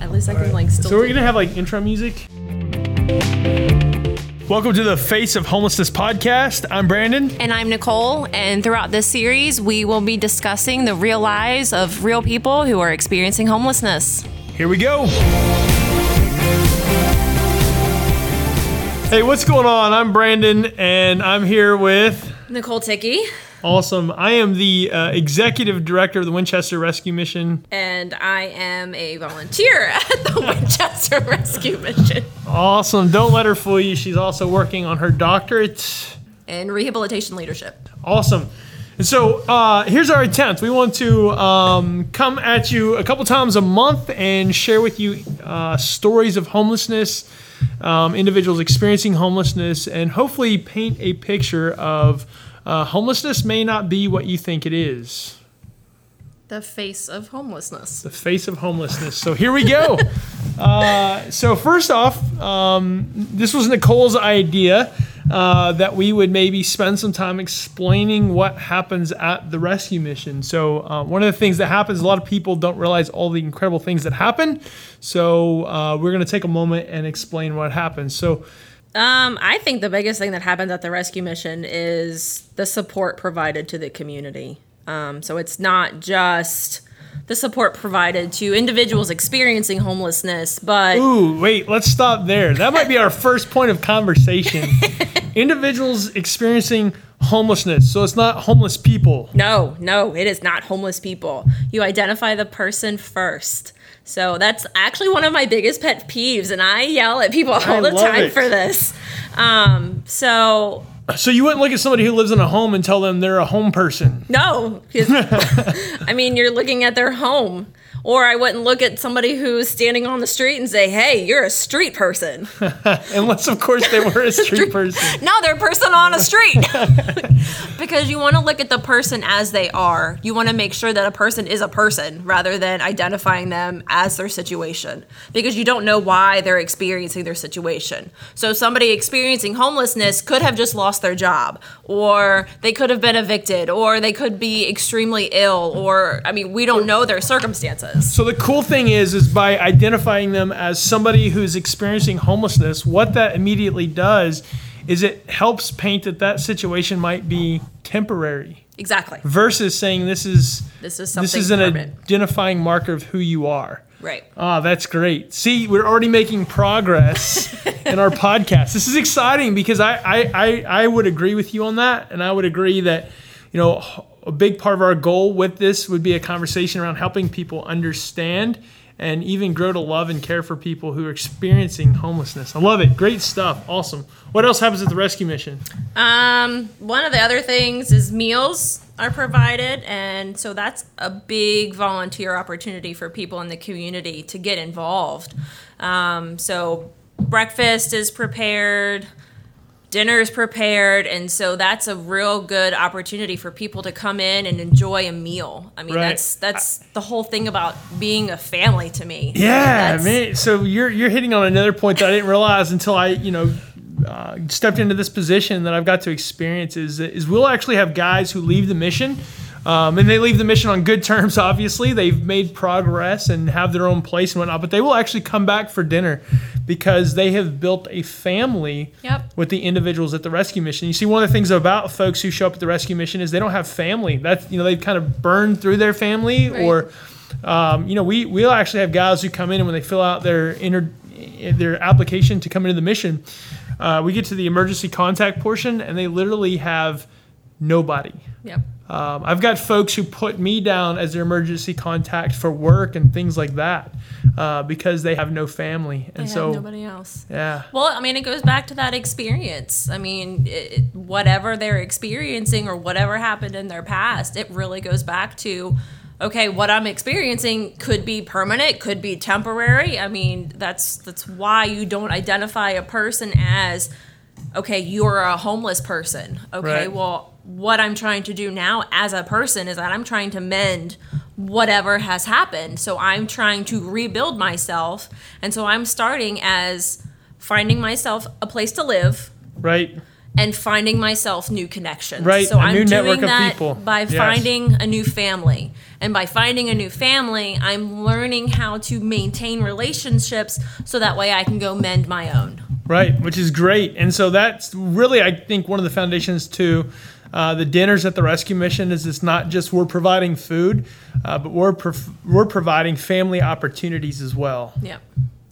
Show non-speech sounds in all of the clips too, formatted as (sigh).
At least I can like still. So we're do- gonna have like intro music. Welcome to the Face of Homelessness podcast. I'm Brandan. and I'm Nichole, and throughout this series, we will be discussing the real lives of real people who are experiencing homelessness. Here we go. Hey, what's going on? I'm Brandan, and I'm here with Nichole Ticky. Awesome. I am the uh, executive director of the Winchester Rescue Mission. And I am a volunteer (laughs) at the Winchester Rescue Mission Awesome. Don't let her fool you. She's also working on her doctorate. in rehabilitation leadership. Awesome. And so uh, here's our attempt. We want to um, come at you a couple times a month and share with you uh, stories of homelessness, um, individuals experiencing homelessness, and hopefully paint a picture of uh, homelessness may not be what you think it is. The face of homelessness. The face of homelessness. So here we go. (laughs) uh, so first off, um, this was Nichole's idea uh, that we would maybe spend some time explaining what happens at the rescue mission. So uh, one of the things that happens, a lot of people don't realize all the incredible things that happen. So uh, we're going to take a moment and explain what happens. So Um, I think the biggest thing that happens at the rescue mission is the support provided to the community. Um, so it's not just the support provided to individuals experiencing homelessness, but Ooh, wait, let's stop there. That might be our first point of conversation. (laughs) Individuals experiencing homelessness. So it's not homeless people. no, no, it is not homeless people. You identify the person first. So that's actually one of my biggest pet peeves, and I yell at people all I the time it. for this. Um, so So you wouldn't look at somebody who lives in a home and tell them they're a home person. No, (laughs) I mean you're looking at their home. Or I wouldn't look at somebody who's standing on the street and say, "Hey, you're a street person." (laughs) Unless, of course, they were a street (laughs) person. No, they're a person on a street. (laughs) because you want to look at the person as they are. You want to make sure that a person is a person rather than identifying them as their situation because you don't know why they're experiencing their situation. So somebody experiencing homelessness could have just lost their job or they could have been evicted or they could be extremely ill or I mean, we don't know their circumstances. So the cool thing is, is by identifying them as somebody who's experiencing homelessness, what that immediately does is it helps paint that that situation might be temporary Exactly. versus saying this is This is this something is an permanent. identifying marker of who you are. Right. Ah, that's great. See, we're already making progress in our (laughs) podcast. This is exciting because I, I, I, I would agree with you on that. And I would agree that, you know, a big part of our goal with this would be a conversation around helping people understand and even grow to love and care for people who are experiencing homelessness. I love it. Great stuff. Awesome. What else happens at the rescue mission? Um, one of the other things is meals are provided, and so that's a big volunteer opportunity for people in the community to get involved. Um, so breakfast is prepared, dinner is prepared, and so that's a real good opportunity for people to come in and enjoy a meal. I mean, Right. that's that's the whole thing about being a family to me. Yeah, man. So you're you're hitting on another point that I didn't realize until I you know uh, stepped into this position that I've got to experience is is we'll actually have guys who leave the mission. Um, and they leave the mission on good terms, obviously. They've made progress and have their own place and whatnot, but they will actually come back for dinner because they have built a family Yep. with the individuals at the rescue mission. You see, one of the things about folks who show up at the rescue mission is they don't have family. That's, you know, they've kind of burned through their family Right. or um, you know, we we'll actually have guys who come in and when they fill out their inter, their application to come into the mission, uh, we get to the emergency contact portion and they literally have nobody. Yep. Um, I've got folks who put me down as their emergency contact for work and things like that uh, because they have no family, They and have so nobody else. yeah, Well, I mean, it goes back to that experience. I mean, it, whatever they're experiencing or whatever happened in their past, it really goes back to, okay, what I'm experiencing could be permanent, could be temporary. I mean, that's that's why you don't identify a person as, okay, you're a homeless person. Okay, Right. well, what I'm trying to do now as a person is that I'm trying to mend whatever has happened. So I'm trying to rebuild myself. And so I'm starting as finding myself a place to live right, and finding myself new connections. Right, So I'm doing that people. by Yes. finding a new family. And by finding a new family, I'm learning how to maintain relationships so that way I can go mend my own. Right, which is great. And so that's really, I think, one of the foundations to uh, the dinners at the Rescue Mission is it's not just we're providing food, uh, but we're prov- we're providing family opportunities as well. Yeah.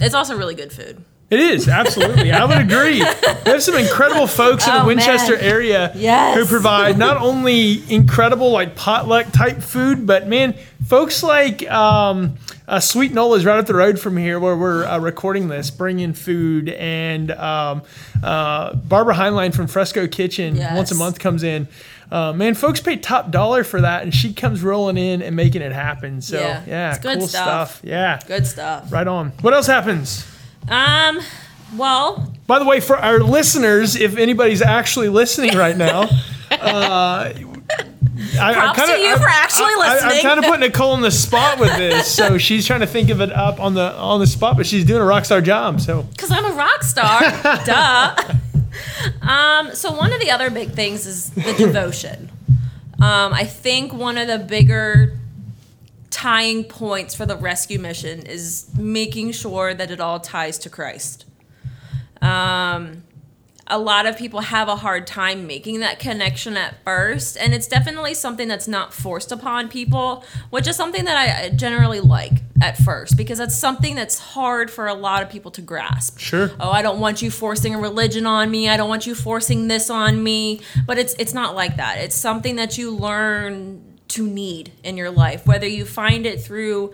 It's also really good food. It is absolutely. I would agree. We have some incredible folks in Oh, the Winchester man. area Yes. who provide not only incredible like potluck type food, but man, folks like um, uh, Sweet Nola's right up the road from here where we're uh, recording this, bringing food, and um, uh, Barbara Heinlein from Fresco Kitchen Yes. once a month comes in. Uh, man, folks pay top dollar for that, and she comes rolling in and making it happen. So Yeah, yeah, it's good cool stuff. Yeah, Good stuff. right on. What else happens? Um, well, By the way, for our listeners, if anybody's actually listening right now, uh, I, Props to you for actually I, am kind of putting Nichole on the spot with this, so (laughs) she's trying to think of it up on the on the spot, but she's doing a rock star job. So because I'm a rock star. (laughs) Duh. Um, so one of the other big things is the devotion. Um, I think one of the bigger tying points for the rescue mission is making sure that it all ties to Christ. Um, a lot of people have a hard time making that connection at first, and it's definitely something that's not forced upon people, which is something that I generally like at first because that's something that's hard for a lot of people to grasp. Sure. Oh, I don't want you forcing a religion on me. I don't want you forcing this on me. But it's it's not like that. It's something that you learn to need in your life, whether you find it through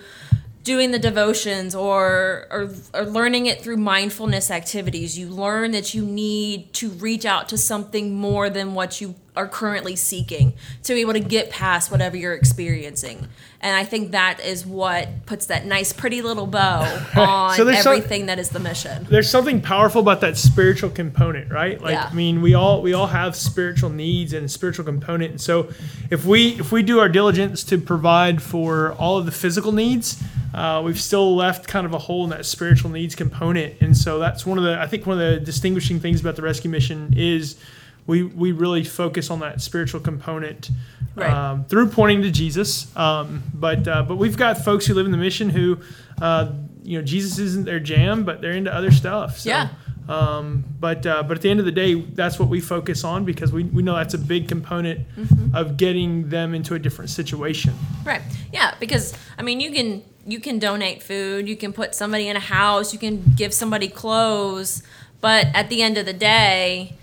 doing the devotions or, or or learning it through mindfulness activities you learn that you need to reach out to something more than what you are currently seeking to be able to get past whatever you're experiencing and i think that is what puts that nice pretty little bow (laughs) on So there's some- everything that is the mission there's something powerful about that spiritual component, right? Like Yeah. I mean, we all we all have spiritual needs and spiritual component. And so if we if we do our diligence to provide for all of the physical needs, uh, we've still left kind of a hole in that spiritual needs component. And so that's one of the I think one of the distinguishing things about the rescue mission is we we really focus on that spiritual component. Right. Um, through pointing to Jesus, um, but uh, but we've got folks who live in the mission who, uh, you know, Jesus isn't their jam, but they're into other stuff. So, Yeah. um, but uh, but at the end of the day, that's what we focus on because we, we know that's a big component Mm-hmm. of getting them into a different situation. Right. Yeah, because I mean, you can you can donate food, you can put somebody in a house, you can give somebody clothes, but at the end of the day,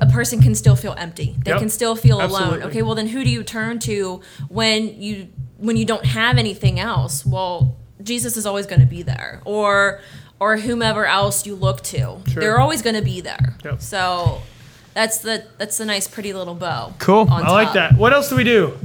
a person can still feel empty. They Yep. can still feel alone. Okay, well then who do you turn to when you when you don't have anything else? Well, Jesus is always going to be there. Or or whomever else you look to. Sure. They're always going to be there. Yep. So that's the that's the nice pretty little bow. Cool. I like that. What else do we do?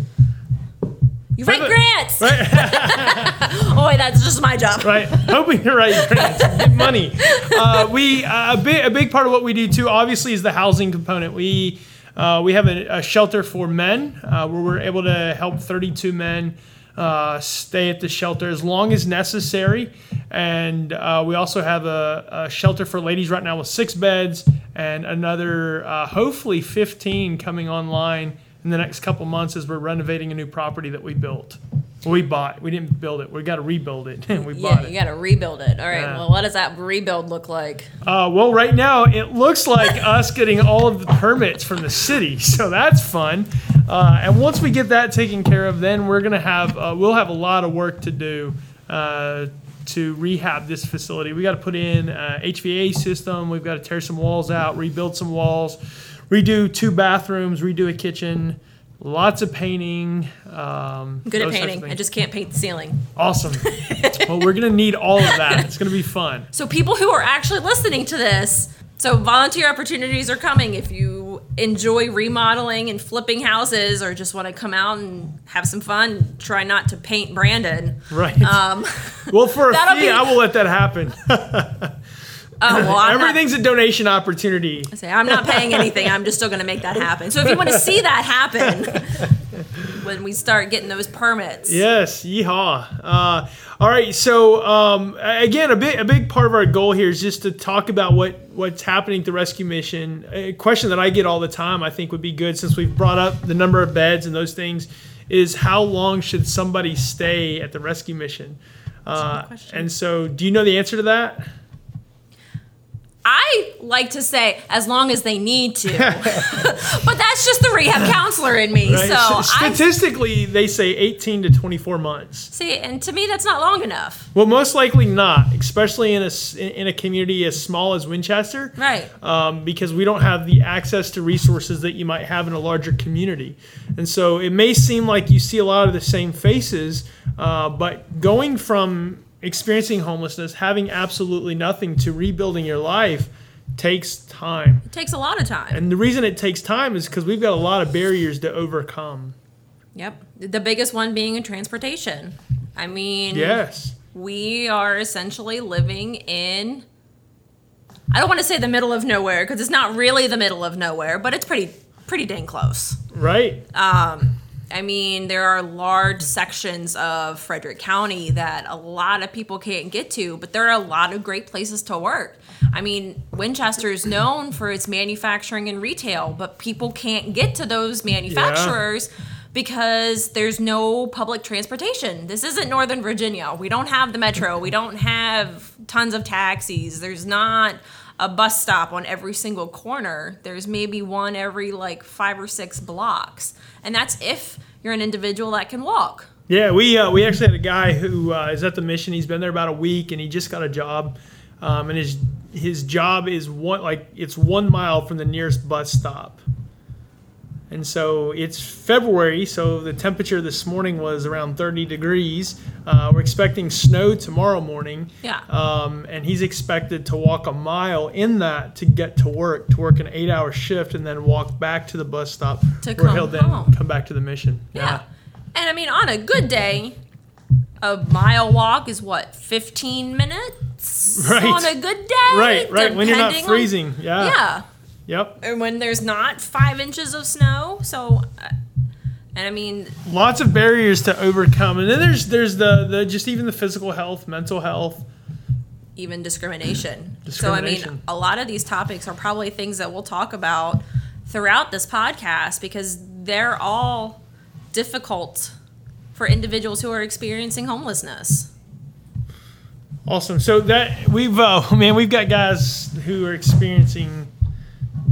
You write Right. grants. Right. (laughs) Oh, wait, that's just my job. right? Hoping to write grants, get money. Uh, we uh, a big a big part of what we do too, obviously, is the housing component. We uh, we have a, a shelter for men uh, where we're able to help 32 men uh, stay at the shelter as long as necessary, and uh, we also have a, a shelter for ladies right now with six beds and another uh, hopefully 15 coming online in the next couple months as we're renovating a new property that we built. We bought. We didn't build it. We got to rebuild it. (laughs) we Yeah, bought it. you got to rebuild it. All right. Yeah. Well, what does that rebuild look like? Uh, well, right now it looks like (laughs) us getting all of the permits from the city, (laughs) so that's fun. Uh, and once we get that taken care of, then we're gonna have uh, we'll have a lot of work to do uh, to rehab this facility. We got to put in uh, HVA system. We've got to tear some walls out, rebuild some walls, redo two bathrooms, redo a kitchen. Lots of painting. Um, Good at those types of painting. I just can't paint the ceiling. awesome. (laughs) well, we're gonna need all of that. It's gonna be fun. So people who are actually listening to this, so volunteer opportunities are coming if you enjoy remodeling and flipping houses or just want to come out and have some fun, try not to paint Brandan. Right. Um, well, for a (laughs) fee, be- I will let that happen. (laughs) oh, (laughs) well, I'm not, Everything's a donation opportunity. I say, I'm not paying anything. I'm just still going to make that happen. So if you want to see that happen, (laughs) when we start getting those permits. Yes, yeehaw. Uh, all right, so um, again, a big a big part of our goal here is just to talk about what what's happening at the rescue mission. A question that I get all the time, I think, would be good since we've brought up the number of beds and those things, is how long should somebody stay at the rescue mission? Uh, and so, do you know the answer to that? I like to say as long as they need to, (laughs) but that's just the rehab counselor in me. Right? So S- I statistically, they say 18 to 24 months. see, and to me, that's not long enough. Well, most likely not, especially in a in a community as small as Winchester. Right. um, because we don't have the access to resources that you might have in a larger community. And so it may seem like you see a lot of the same faces, uh, but going from experiencing homelessness, having absolutely nothing, to rebuilding your life takes time. It takes a lot of time. And the reason it takes time is because we've got a lot of barriers to overcome. Yep. The biggest one being in transportation. I mean, Yes. we are essentially living in I don't want to say the middle of nowhere because it's not really the middle of nowhere, but it's pretty pretty dang close. Right. Um, I mean, there are large sections of Frederick County that a lot of people can't get to, but there are a lot of great places to work. I mean, Winchester is known for its manufacturing and retail, but people can't get to those manufacturers because there's no public transportation. This isn't Northern Virginia. We don't have the metro, we don't have tons of taxis. There's not a bus stop on every single corner. There's maybe one every like five or six blocks. And that's if you're an individual that can walk. Yeah, we uh, we actually had a guy who uh, is at the mission. He's been there about a week, and he just got a job. Um, and his his job is one like it's one mile from the nearest bus stop. And so it's February, so the temperature this morning was around 30 degrees. Uh, we're expecting snow tomorrow morning. Yeah. Um, and he's expected to walk a mile in that to get to work, to work an eight-hour shift, and then walk back to the bus stop To where come he'll then home. come back to the mission. Yeah. And I mean, on a good day, a mile walk is what, 15 minutes? (laughs) Right. On a good day? Right, right. When you're not depending on- freezing. yeah. yeah. Yep. And when there's not five inches of snow. So, uh, and I mean, Lots of barriers to overcome, and then there's there's the the just even the physical health, mental health. even discrimination. So, I mean, a lot of these topics are probably things that we'll talk about throughout this podcast because they're all difficult for individuals who are experiencing homelessness. Awesome. So that we've uh, (laughs) man, we've got guys who are experiencing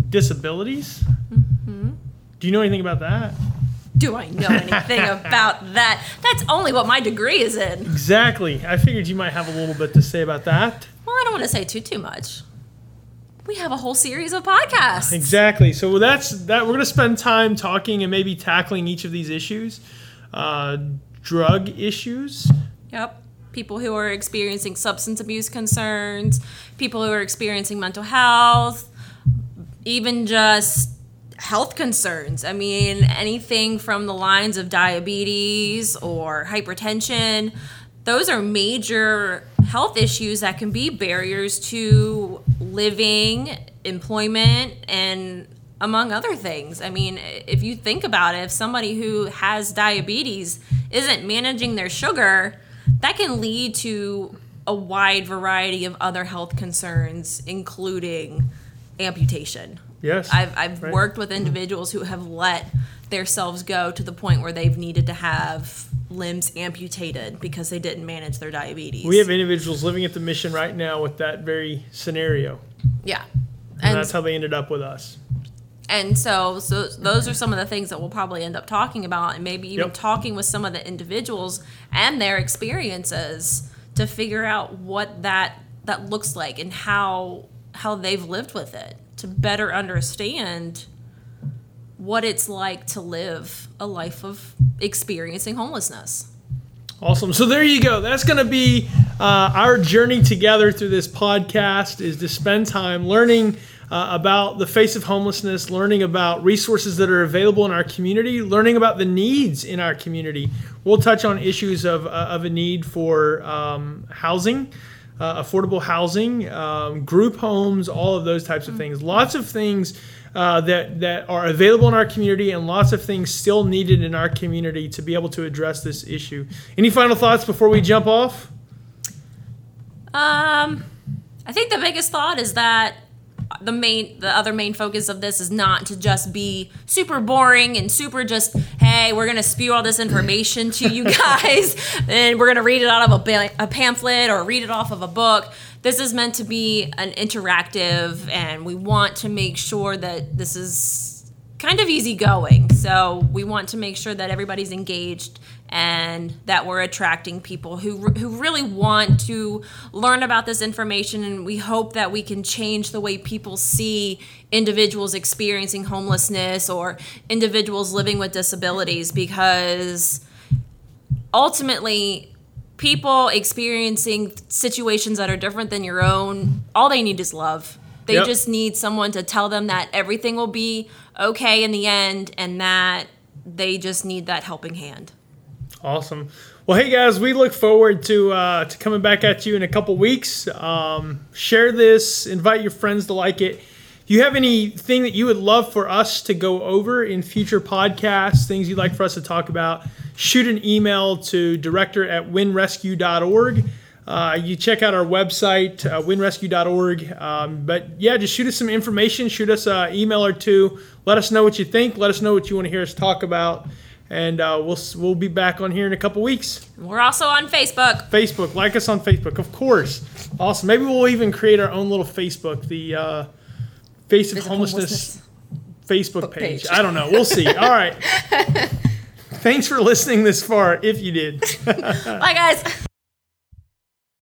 disabilities. Mm-hmm. Do you know anything about that? Do I know anything (laughs) about that? That's only what my degree is in. Exactly. I figured you might have a little bit to say about that. Well, I don't want to say too too much. We have a whole series of podcasts. Exactly. So that's that. We're going to spend time talking and maybe tackling each of these issues. Uh, drug issues. Yep. People who are experiencing substance abuse concerns, people who are experiencing mental health, even just health concerns. I mean, anything from the lines of diabetes or hypertension, those are major health issues that can be barriers to living, employment, and among other things. I mean, if you think about it, if somebody who has diabetes isn't managing their sugar, that can lead to a wide variety of other health concerns, including amputation. Yes. I've, I've Right. worked with individuals who have let themselves go to the point where they've needed to have limbs amputated because they didn't manage their diabetes. We have individuals living at the mission right now with that very scenario, yeah. and, And, that's how they ended up with us. and so, so those are some of the things that we'll probably end up talking about and maybe even Yep. talking with some of the individuals and their experiences to figure out what that that looks like and how how they've lived with it to better understand what it's like to live a life of experiencing homelessness. Awesome. So there you go. That's going to be uh, our journey together through this podcast is to spend time learning uh, about the face of homelessness, learning about resources that are available in our community, learning about the needs in our community. We'll touch on issues of, uh, of a need for um, housing. Uh, affordable housing, um, group homes, all of those types of things. Lots of things uh, that that are available in our community, and lots of things still needed in our community to be able to address this issue. Any final thoughts before we jump off? Um, I think the biggest thought is that the main the other main focus of this is not to just be super boring and super just hey we're gonna spew all this information to you (laughs) guys and we're gonna read it out of a, a pamphlet or read it off of a book. This is meant to be an interactive and we want to make sure that this is kind of easygoing. So we want to make sure that everybody's engaged and that we're attracting people who, who really want to learn about this information. And we hope that we can change the way people see individuals experiencing homelessness or individuals living with disabilities because ultimately people experiencing situations that are different than your own all they need is love they yep. just need someone to tell them that everything will be okay in the end and that they just need that helping hand Awesome. Well, hey guys, we look forward to uh, to coming back at you in a couple weeks. Um, share this, invite your friends to like it. If you have anything that you would love for us to go over in future podcasts, things you'd like for us to talk about, shoot an email to director at winrescue.org. Uh, you check out our website, uh, winrescue.org. Um, but yeah, just shoot us some information, shoot us an email or two. Let us know what you think. Let us know what you want to hear us talk about and uh, we'll we'll be back on here in a couple weeks. We're also on Facebook. Facebook, like us on Facebook, of course. Awesome. Maybe we'll even create our own little Facebook, the uh, Face of Homelessness, homelessness, Facebook page. page. I don't know. We'll see. (laughs) All right. Thanks for listening this far, if you did. Bye, guys. (laughs)